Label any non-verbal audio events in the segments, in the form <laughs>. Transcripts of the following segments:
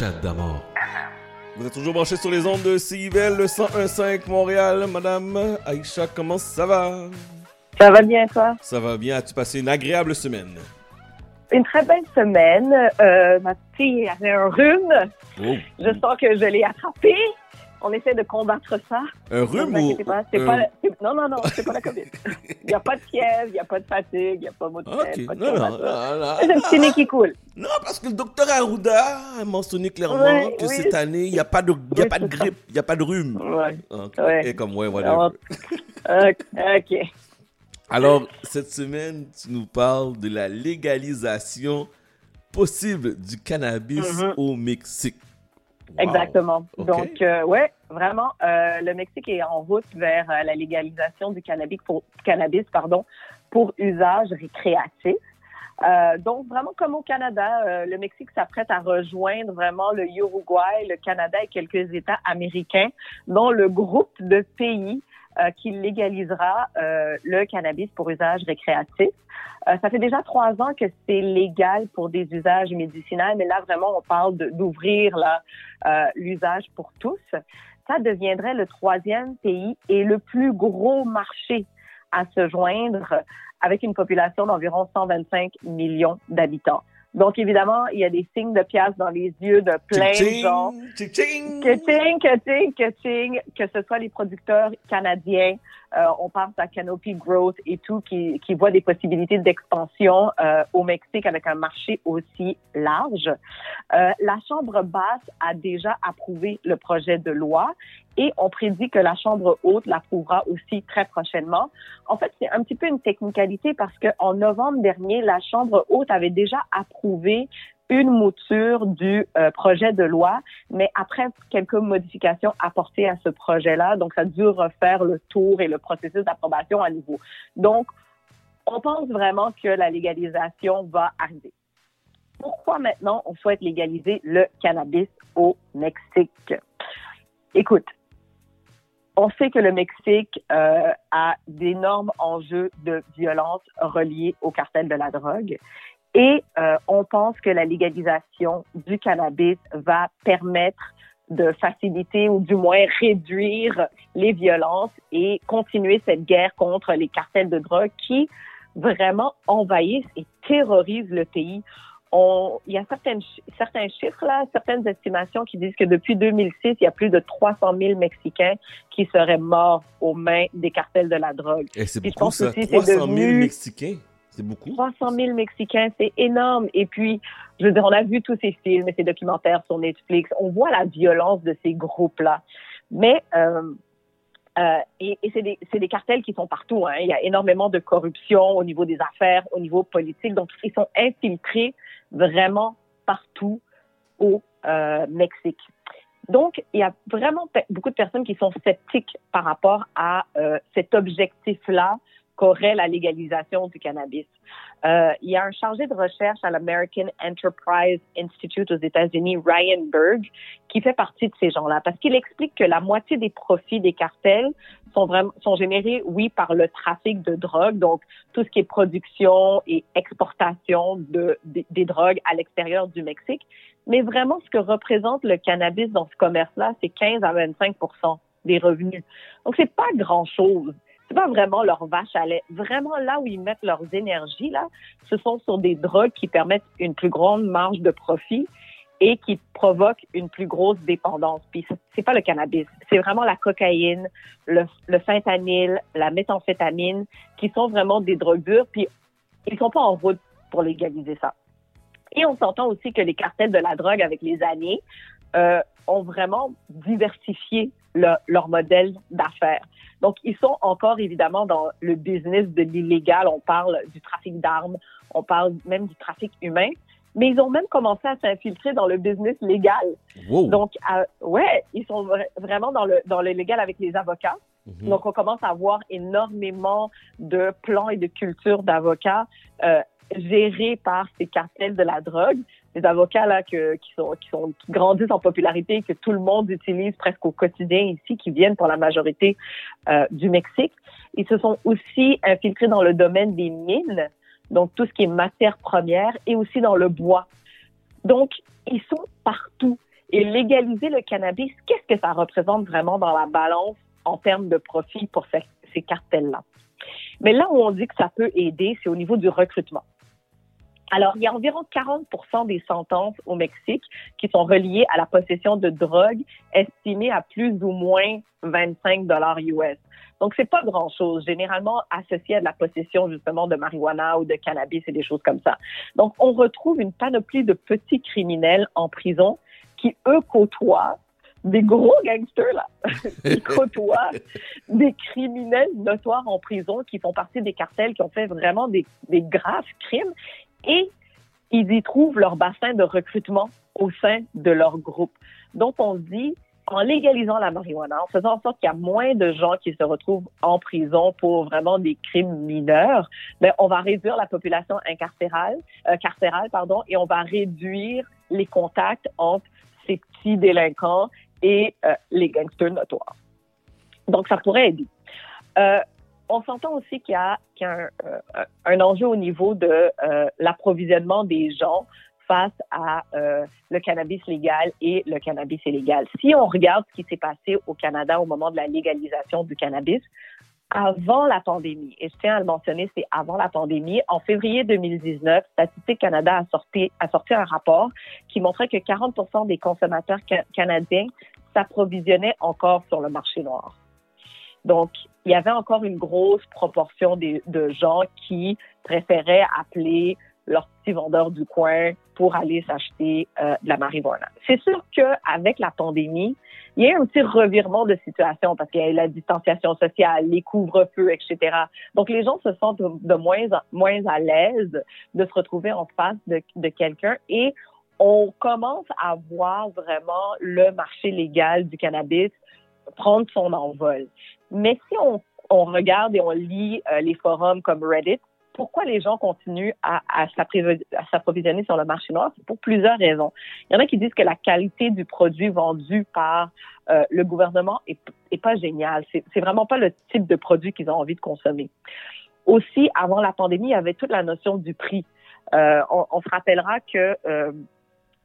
chat d'amour. Vous êtes toujours branché sur les ondes de CIVL, le 101.5 Montréal. Madame Aïcha, comment ça va? Ça va bien, toi? Ça va bien. As-tu passé une agréable semaine? Une très belle semaine. Euh, ma fille avait un rhume. Oh. Je sens que je l'ai attrapé. On essaie de combattre ça. Un rhume ou... pas, un- pas non, non, non, c'est pas la COVID. Il n'y a pas de fièvre, il n'y a pas de fatigue, il n'y a pas de Ok, fièvre, pas de non, non, C'est un petit nez qui coule. Non, parce que le docteur Arruda a mentionné clairement que oui. cette année, il n'y a pas de, y a Oui, pas de grippe, il n'y a pas de rhume. Ouais. Ok. Ouais. Et comme, ouais, Alors, voilà. ok. ok. Alors, cette semaine, tu nous parles de la légalisation possible du cannabis Mhm. au Mexique. Wow. Exactement. Donc, euh, ouais, vraiment, euh, le Mexique est en route vers euh, la légalisation du cannabis pour, cannabis, pardon, pour usage récréatif. Euh, donc, vraiment comme au Canada, euh, le Mexique s'apprête à rejoindre vraiment le Uruguay, le Canada et quelques États américains, dont le groupe de pays euh, qui légalisera euh, le cannabis pour usage récréatif. Euh, ça fait déjà trois ans que c'est légal pour des usages médicinaux, mais là, vraiment, on parle d'ouvrir euh, l'usage pour tous. Ça deviendrait le troisième pays et le plus gros marché à se joindre avec une population d'environ 125 millions d'habitants. Donc, évidemment, il y a des signes de pièces dans les yeux de plein de Tching, gens. tching, tching. Que-ting, que-ting, que-ting, que ce soit les producteurs canadiens, euh, on pense à Canopy Growth et tout, qui, qui voient des possibilités d'expansion euh, au Mexique avec un marché aussi large. Euh, la Chambre basse a déjà approuvé le projet de loi et on prédit que la Chambre haute l'approuvera aussi très prochainement. En fait, c'est un petit peu une technicalité parce qu'en novembre dernier, la Chambre haute avait déjà approuvé une mouture du euh, projet de loi, mais après quelques modifications apportées à ce projet-là, donc ça a refaire le tour et le processus d'approbation à nouveau. Donc, on pense vraiment que la légalisation va arriver. Pourquoi maintenant on souhaite légaliser le cannabis au Mexique? Écoute, on sait que le Mexique euh, a d'énormes enjeux de violence reliés au cartel de la drogue. Et euh, on pense que la légalisation du cannabis va permettre de faciliter ou du moins réduire les violences et continuer cette guerre contre les cartels de drogue qui vraiment envahissent et terrorisent le pays. On, il y a certaines, certains chiffres, là, certaines estimations qui disent que depuis 2006, il y a plus de 300 000 Mexicains qui seraient morts aux mains des cartels de la drogue. Eh, c'est beaucoup ça, aussi, c'est 300 000 devenu- Mexicains? C'est beaucoup. 300 000 Mexicains, c'est énorme. Et puis, on a vu tous ces films et ces documentaires sur Netflix. On voit la violence de ces groupes-là. Mais, euh, euh, et, c'est des, cartels qui sont partout. Hein. Il y a énormément de corruption au niveau des affaires, au niveau politique. Donc, ils sont infiltrés vraiment partout au euh, Mexique. Donc, il y a vraiment beaucoup de personnes qui sont sceptiques par rapport à cet objectif-là qu'aurait la légalisation du cannabis. Euh, il y a un chargé de recherche à l'American Enterprise Institute aux États-Unis, Ryan Berg, qui fait partie de ces gens-là, parce qu'il explique que la moitié des profits des cartels sont vraiment sont générés, oui, par le trafic de drogue, donc tout ce qui est production et exportation de, des- drogues à l'extérieur du Mexique, mais vraiment ce que représente le cannabis dans ce commerce-là, c'est 15 à 25% des revenus. Donc c'est pas grand-chose c'est pas vraiment leur vache à lait. Vraiment, là où ils mettent leurs énergies, là, ce sont sur des drogues qui permettent une plus grande marge de profit et qui provoquent une plus grosse dépendance. Puis c'est- pas le cannabis, c'est vraiment la cocaïne, le, le fentanyl, la méthamphétamine, qui sont vraiment des drogues dures. Puis ils sont pas en route pour légaliser ça. Et on s'entend aussi que les cartels de la drogue, avec les années, euh, ont vraiment diversifié le- leur modèle d'affaires. Donc, ils sont encore évidemment dans le business de l'illégal. On parle du trafic d'armes, on parle même du trafic humain, mais ils ont même commencé à s'infiltrer dans le business légal. Wow. Donc, euh, ouais, ils sont vra- vraiment dans le, dans le légal avec les avocats. Mhm. Donc, on commence à voir énormément de plans et de cultures d'avocats euh, gérés par ces cartels de la drogue. Des avocats là que, qui, sont, qui, sont, qui grandissent en popularité, que tout le monde utilise presque au quotidien ici, qui viennent pour la majorité euh, du Mexique. Ils se sont aussi infiltrés dans le domaine des mines, donc tout ce qui est matière première, et aussi dans le bois. Donc, ils sont partout. Et légaliser le cannabis, qu'est-ce que ça représente vraiment dans la balance en termes de profit pour ces, ces cartels-là? Mais là où on dit que ça peut aider, c'est au niveau du recrutement. Alors, il y a environ 40% des sentences au Mexique qui sont reliées à la possession de drogue estimées à plus ou moins 25 dollars US. Donc, c'est pas grand-chose, généralement associé à de la possession justement de marijuana ou de cannabis et des choses comme ça. Donc, on retrouve une panoplie de petits criminels en prison qui, eux, côtoient des gros gangsters, là, <laughs> qui côtoient des criminels notoires en prison qui font partie des cartels, qui ont fait vraiment des, des graves crimes et ils y trouvent leur bassin de recrutement au sein de leur groupe. Donc, on dit, en légalisant la marijuana, en faisant en sorte qu'il y a moins de gens qui se retrouvent en prison pour vraiment des crimes mineurs, ben, on va réduire la population incarcérale, euh, carcérale, pardon, et on va réduire les contacts entre ces petits délinquants et euh, les gangsters notoires. Donc, ça pourrait aider. Euh, on s'entend aussi qu'il y a, euh, un, enjeu au niveau de euh, l'approvisionnement des gens face à euh, le cannabis légal et le cannabis illégal. Si on regarde ce qui s'est passé au Canada au moment de la légalisation du cannabis, avant la pandémie, et je tiens à le mentionner, c'est avant la pandémie, en février 2019, Statistique Canada a sorti, a sorti un rapport qui montrait que 40% des consommateurs canadiens s'approvisionnaient encore sur le marché noir. Donc, il y avait encore une grosse proportion de, gens qui préféraient appeler leur petit vendeur du coin pour aller s'acheter euh, de la marijuana. C'est sûr qu'avec la pandémie, il y a un petit revirement de situation parce qu'il y a la distanciation sociale, les couvre-feux, etc. Donc, les gens se sentent de, moins, moins à l'aise de se retrouver en face de quelqu'un et on commence à voir vraiment le marché légal du cannabis prendre son envol. Mais si on, on regarde et on lit euh, les forums comme Reddit, pourquoi les gens continuent à, à s'approvisionner sur le marché noir? C'est pour plusieurs raisons. Il y en a qui disent que la qualité du produit vendu par euh, le gouvernement est, est pas géniale. C'est, vraiment pas le type de produit qu'ils ont envie de consommer. Aussi, avant la pandémie, il y avait toute la notion du prix. Euh, on, on, se rappellera que euh,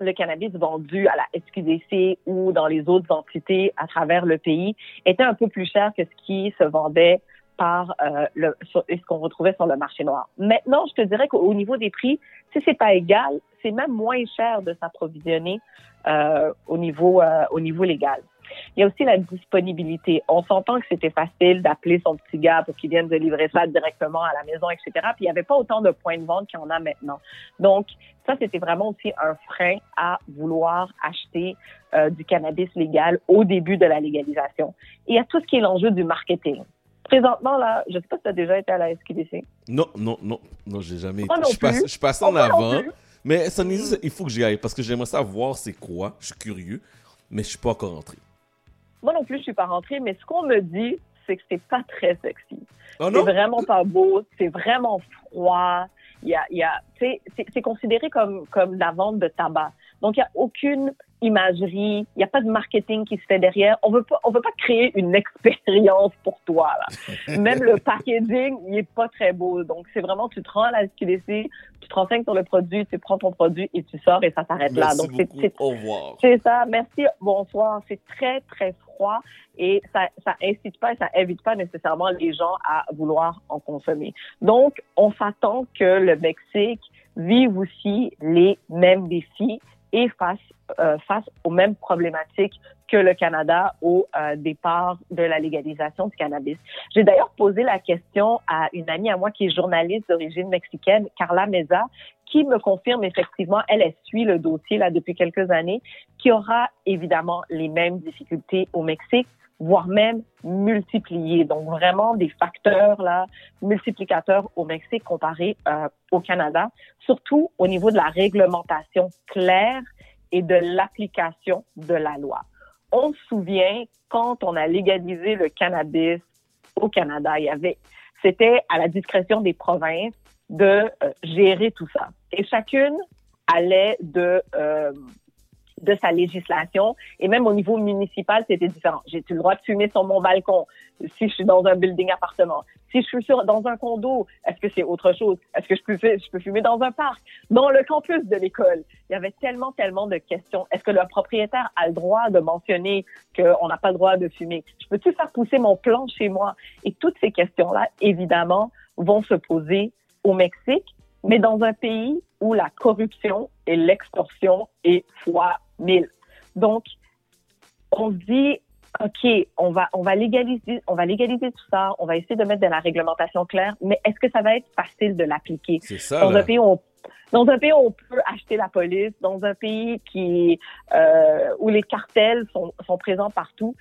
le cannabis vendu à la SQDC ou dans les autres entités à travers le pays était un peu plus cher que ce qui se vendait par euh, le, ce qu'on retrouvait sur le marché noir. Maintenant, je te dirais qu'au niveau des prix, si c'est pas égal, c'est même moins cher de s'approvisionner euh, au niveau euh, au niveau légal. Il y a aussi la disponibilité. On s'entend que c'était facile d'appeler son petit gars pour qu'il vienne de livrer ça directement à la maison, etc. Puis il n'y avait pas autant de points de vente qu'il y en a maintenant. Donc, ça, c'était vraiment aussi un frein à vouloir acheter euh, du cannabis légal au début de la légalisation. Et il y a tout ce qui est l'enjeu du marketing. Présentement, là, je ne sais pas si tu as déjà été à la SQDC. Non, non, non, non, j'ai jamais été. Je, passe, je passe en avant, mais ça il faut que j'y aille parce que j'aimerais savoir c'est quoi. Je suis curieux, mais je suis pas encore entré. Moi non plus, je suis pas rentrée, mais ce qu'on me dit, c'est que c'est pas très sexy. Oh c'est vraiment pas beau, c'est vraiment froid. Il y a, il y a, c'est considéré comme, comme la vente de tabac. Donc, il n'y a aucune imagerie, il n'y a pas de marketing qui se fait derrière. On veut pas, on veut pas créer une <laughs> expérience pour toi, là. Même le packaging, il est pas très beau. Donc, c'est vraiment, tu te rends à la SQDC, tu te renseignes sur le produit, tu prends ton produit et tu sors et ça s'arrête là. Donc, c'est, Au revoir. C'est ça. Merci. Bonsoir. C'est très, très froid et ça, ça incite pas et ça évite pas nécessairement les gens à vouloir en consommer. Donc, on s'attend que le Mexique vive aussi les mêmes défis et face, euh, face aux mêmes problématiques que le Canada au euh, départ de la légalisation du cannabis. J'ai d'ailleurs posé la question à une amie à moi qui est journaliste d'origine mexicaine, Carla Meza, qui me confirme effectivement, elle, elle suit le dossier là depuis quelques années, qui aura évidemment les mêmes difficultés au Mexique voire même multipliés. Donc vraiment des facteurs là multiplicateurs au Mexique comparé euh, au Canada, surtout au niveau de la réglementation claire et de l'application de la loi. On se souvient quand on a légalisé le cannabis au Canada, il y avait c'était à la discrétion des provinces de euh, gérer tout ça. Et chacune allait de euh, de sa législation. Et même au niveau municipal, c'était différent. J'ai le droit de fumer sur mon balcon si je suis dans un building appartement? Si je suis dans un condo, est-ce que c'est autre chose? Est-ce que je peux, je peux fumer dans un parc? Dans le campus de l'école. Il y avait tellement, tellement de questions. Est-ce que le propriétaire a le droit de mentionner qu'on n'a pas le droit de fumer? Je peux-tu faire pousser mon plan chez moi? Et toutes ces questions-là, évidemment, vont se poser au Mexique, mais dans un pays où la corruption et l'extorsion est fois Donc, on se dit, OK, on va, on va légaliser, on va légaliser tout ça, on va essayer de mettre de la réglementation claire, mais est-ce que ça va être facile de l'appliquer? C'est ça. Dans un pays où on, dans un pays où on peut acheter la police, dans un pays qui, euh, où les cartels sont, sont présents partout,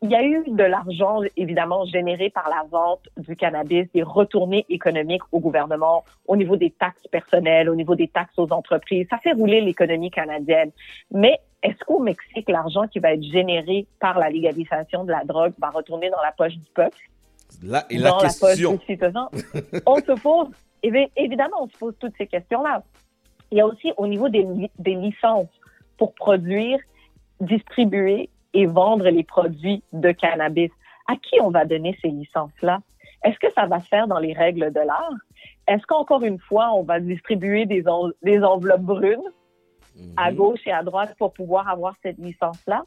il y a eu de l'argent, évidemment, généré par la vente du cannabis, des retournées économiques au gouvernement, au niveau des taxes personnelles, au niveau des taxes aux entreprises. Ça fait rouler l'économie canadienne. Mais est-ce qu'au Mexique, l'argent qui va être généré par la légalisation de la drogue va retourner dans la poche du peuple? Là est la question. on se pose, évidemment, on se pose toutes ces questions-là. Il y a aussi au niveau des, des licences pour produire, distribuer et vendre les produits de cannabis. À qui on va donner ces licences-là? Est-ce que ça va se faire dans les règles de l'art? Est-ce qu'encore une fois, on va distribuer des, des enveloppes brunes à mhm. gauche et à droite pour pouvoir avoir cette licence-là?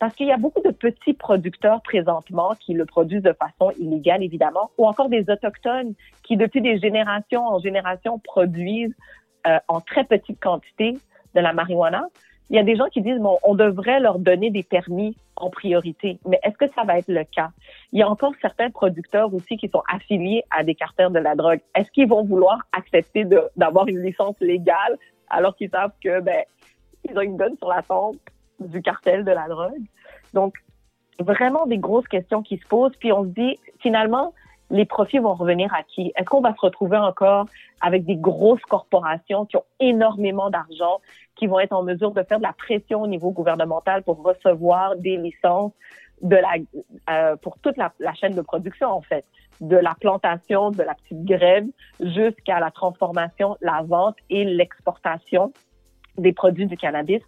Parce qu'il y a beaucoup de petits producteurs présentement qui le produisent de façon illégale, évidemment, ou encore des autochtones qui, depuis des générations en générations, produisent euh, en très petite quantité de la marijuana il y a des gens qui disent bon, on devrait leur donner des permis en priorité. Mais est-ce que ça va être le cas? Il y a encore certains producteurs aussi qui sont affiliés à des cartels de la drogue. Est-ce qu'ils vont vouloir accepter d'avoir une licence légale alors qu'ils savent que ben ils ont une donne sur la tombe du cartel de la drogue? Donc, vraiment des grosses questions qui se posent. Puis on se dit, finalement, les profits vont revenir à qui? Est-ce qu'on va se retrouver encore avec des grosses corporations qui ont énormément d'argent, qui vont être en mesure de faire de la pression au niveau gouvernemental pour recevoir des licences de la, euh, pour toute la, la, chaîne de production, en fait, de la plantation, de la petite graine jusqu'à la transformation, la vente et l'exportation des produits du cannabis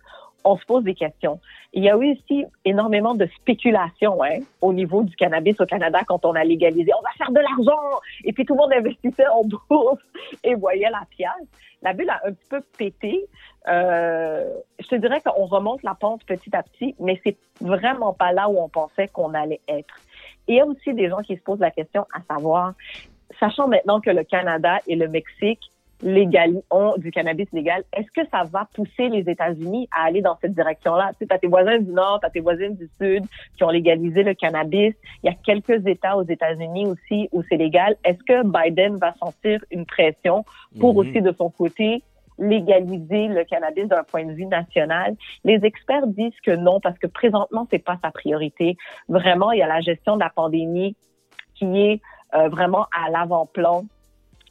on se pose des questions. Il y a eu aussi énormément de spéculation hein, au niveau du cannabis au Canada quand on a légalisé. On va faire de l'argent! Et puis tout le monde investissait en bourse et voyait la pièce. La bulle a un petit peu pété. Euh, je te dirais qu'on remonte la pente petit à petit, mais c'est vraiment pas là où on pensait qu'on allait être. Et il y a aussi des gens qui se posent la question à savoir, sachant maintenant que le Canada et le Mexique légal, ont du cannabis légal, est-ce que ça va pousser les États-Unis à aller dans cette direction-là? Tu as tes voisins du Nord, tu as tes voisins du Sud qui ont légalisé le cannabis. Il y a quelques États aux États-Unis aussi où c'est légal. Est-ce que Biden va sentir une pression pour mhm. aussi, de son côté, légaliser le cannabis d'un point de vue national? Les experts disent que non parce que présentement c'est pas sa priorité. Vraiment, il y a la gestion de la pandémie qui est euh, vraiment à l'avant-plan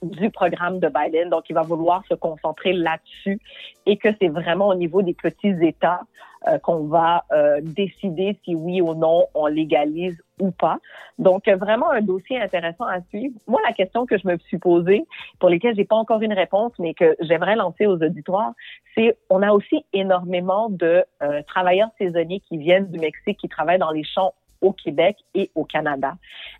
du programme de Biden. Donc, il va vouloir se concentrer là-dessus et que c'est vraiment au niveau des petits États euh, qu'on va euh, décider si oui ou non on légalise ou pas. Donc, vraiment un dossier intéressant à suivre. Moi, la question que je me suis posée, pour lesquelles j'ai pas encore une réponse, mais que j'aimerais lancer aux auditoires, c'est on a aussi énormément de euh, travailleurs saisonniers qui viennent du Mexique, qui travaillent dans les champs au Québec et au Canada.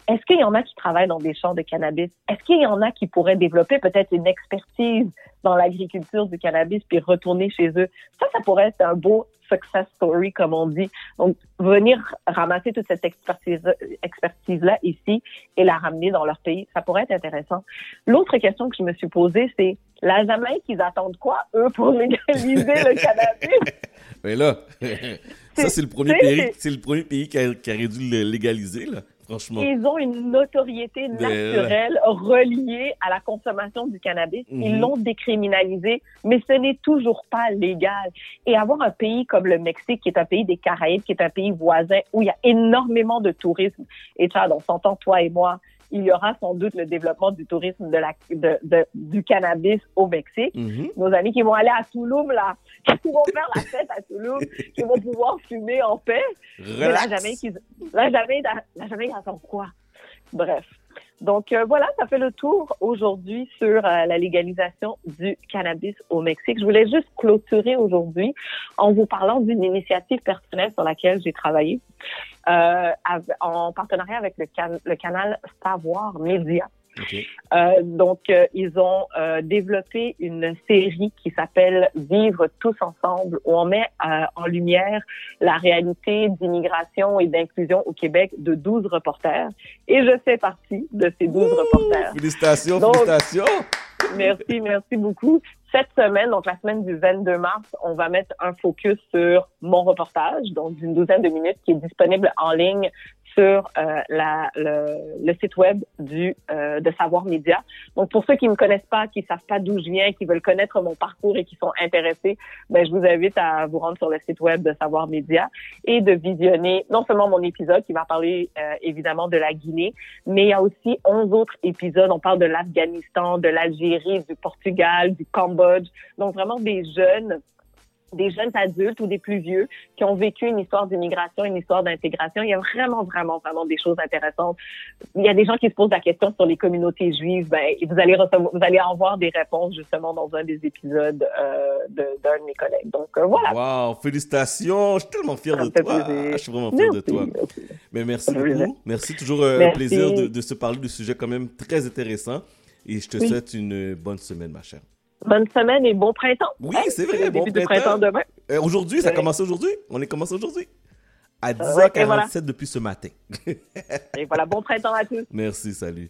Est-ce qu'il y en a qui travaillent dans des champs de cannabis? Est-ce qu'il y en a qui pourraient développer peut-être une expertise dans l'agriculture du cannabis puis retourner chez eux? Ça, ça pourrait être un beau success story, comme on dit. Donc, venir ramasser toute cette expertise, expertise-là ici et la ramener dans leur pays, ça pourrait être intéressant. L'autre question que je me suis posée, c'est la Jamaïque, ils attendent quoi, eux, pour légaliser le cannabis? <laughs> Mais là, ça, c'est le premier pays, le premier pays qui, a, qui aurait dû le légaliser, là. Franchement. Ils ont une notoriété naturelle reliée à la consommation du cannabis. Ils mhm. l'ont décriminalisé, mais ce n'est toujours pas légal. Et avoir un pays comme le Mexique, qui est un pays des Caraïbes, qui est un pays voisin, où il y a énormément de tourisme, et ça, on s'entend, toi et moi, il y aura sans doute le développement du tourisme de la, de, de, du cannabis au Mexique. Mhm. Nos amis qui vont aller à Tulum, là, <laughs> qui vont faire la fête à Tulum, qui vont pouvoir fumer en paix. Mais la Jamaïque, la Jamaïque, la Jamaïque attend quoi? Bref. Donc euh, voilà, ça fait le tour aujourd'hui sur euh, la légalisation du cannabis au Mexique. Je voulais juste clôturer aujourd'hui en vous parlant d'une initiative personnelle sur laquelle j'ai travaillé euh, en partenariat avec le, le canal Savoir Média. Euh, donc, euh, ils ont euh, développé une série qui s'appelle Vivre tous ensemble, où on met en lumière la réalité d'immigration et d'inclusion au Québec de 12 reporters. Et je fais partie de ces 12 reporters. Félicitations, félicitations. Merci, merci beaucoup. Cette semaine, donc la semaine du 22 mars, on va mettre un focus sur mon reportage, donc d'une douzaine de minutes, qui est disponible en ligne sur euh, le, site web du euh, de Savoir Média. Donc pour ceux qui me connaissent pas, qui savent pas d'où je viens, qui veulent connaître mon parcours et qui sont intéressés, ben je vous invite à vous rendre sur le site web de Savoir Média et de visionner non seulement mon épisode qui va parler euh, évidemment de la Guinée, mais il y a aussi 11 autres épisodes. On parle de l'Afghanistan, de l'Algérie, du Portugal, du Cambodge. Donc vraiment des jeunes des jeunes adultes ou des plus vieux qui ont vécu une histoire d'immigration, une histoire d'intégration. Il y a vraiment, vraiment, vraiment des choses intéressantes. Il y a des gens qui se posent la question sur les communautés juives. Ben, vous allez recevoir, vous allez avoir des réponses justement dans un des épisodes euh, d'un de, mes collègues. Donc euh, voilà. Wow, félicitations. Je suis tellement fier de toi. Je suis vraiment fier de toi. Mais merci beaucoup. Merci. Toujours un euh, plaisir de, de se parler du sujet quand même très intéressant. Et je te souhaite une bonne semaine, ma chère. Bonne semaine et bon printemps. Oui, c'est vrai. Bon printemps. printemps demain. Euh, aujourd'hui, ça commence aujourd'hui? On est commencé aujourd'hui? À 10h47 depuis ce matin. et voilà, bon printemps à tous. <laughs> Merci, salut.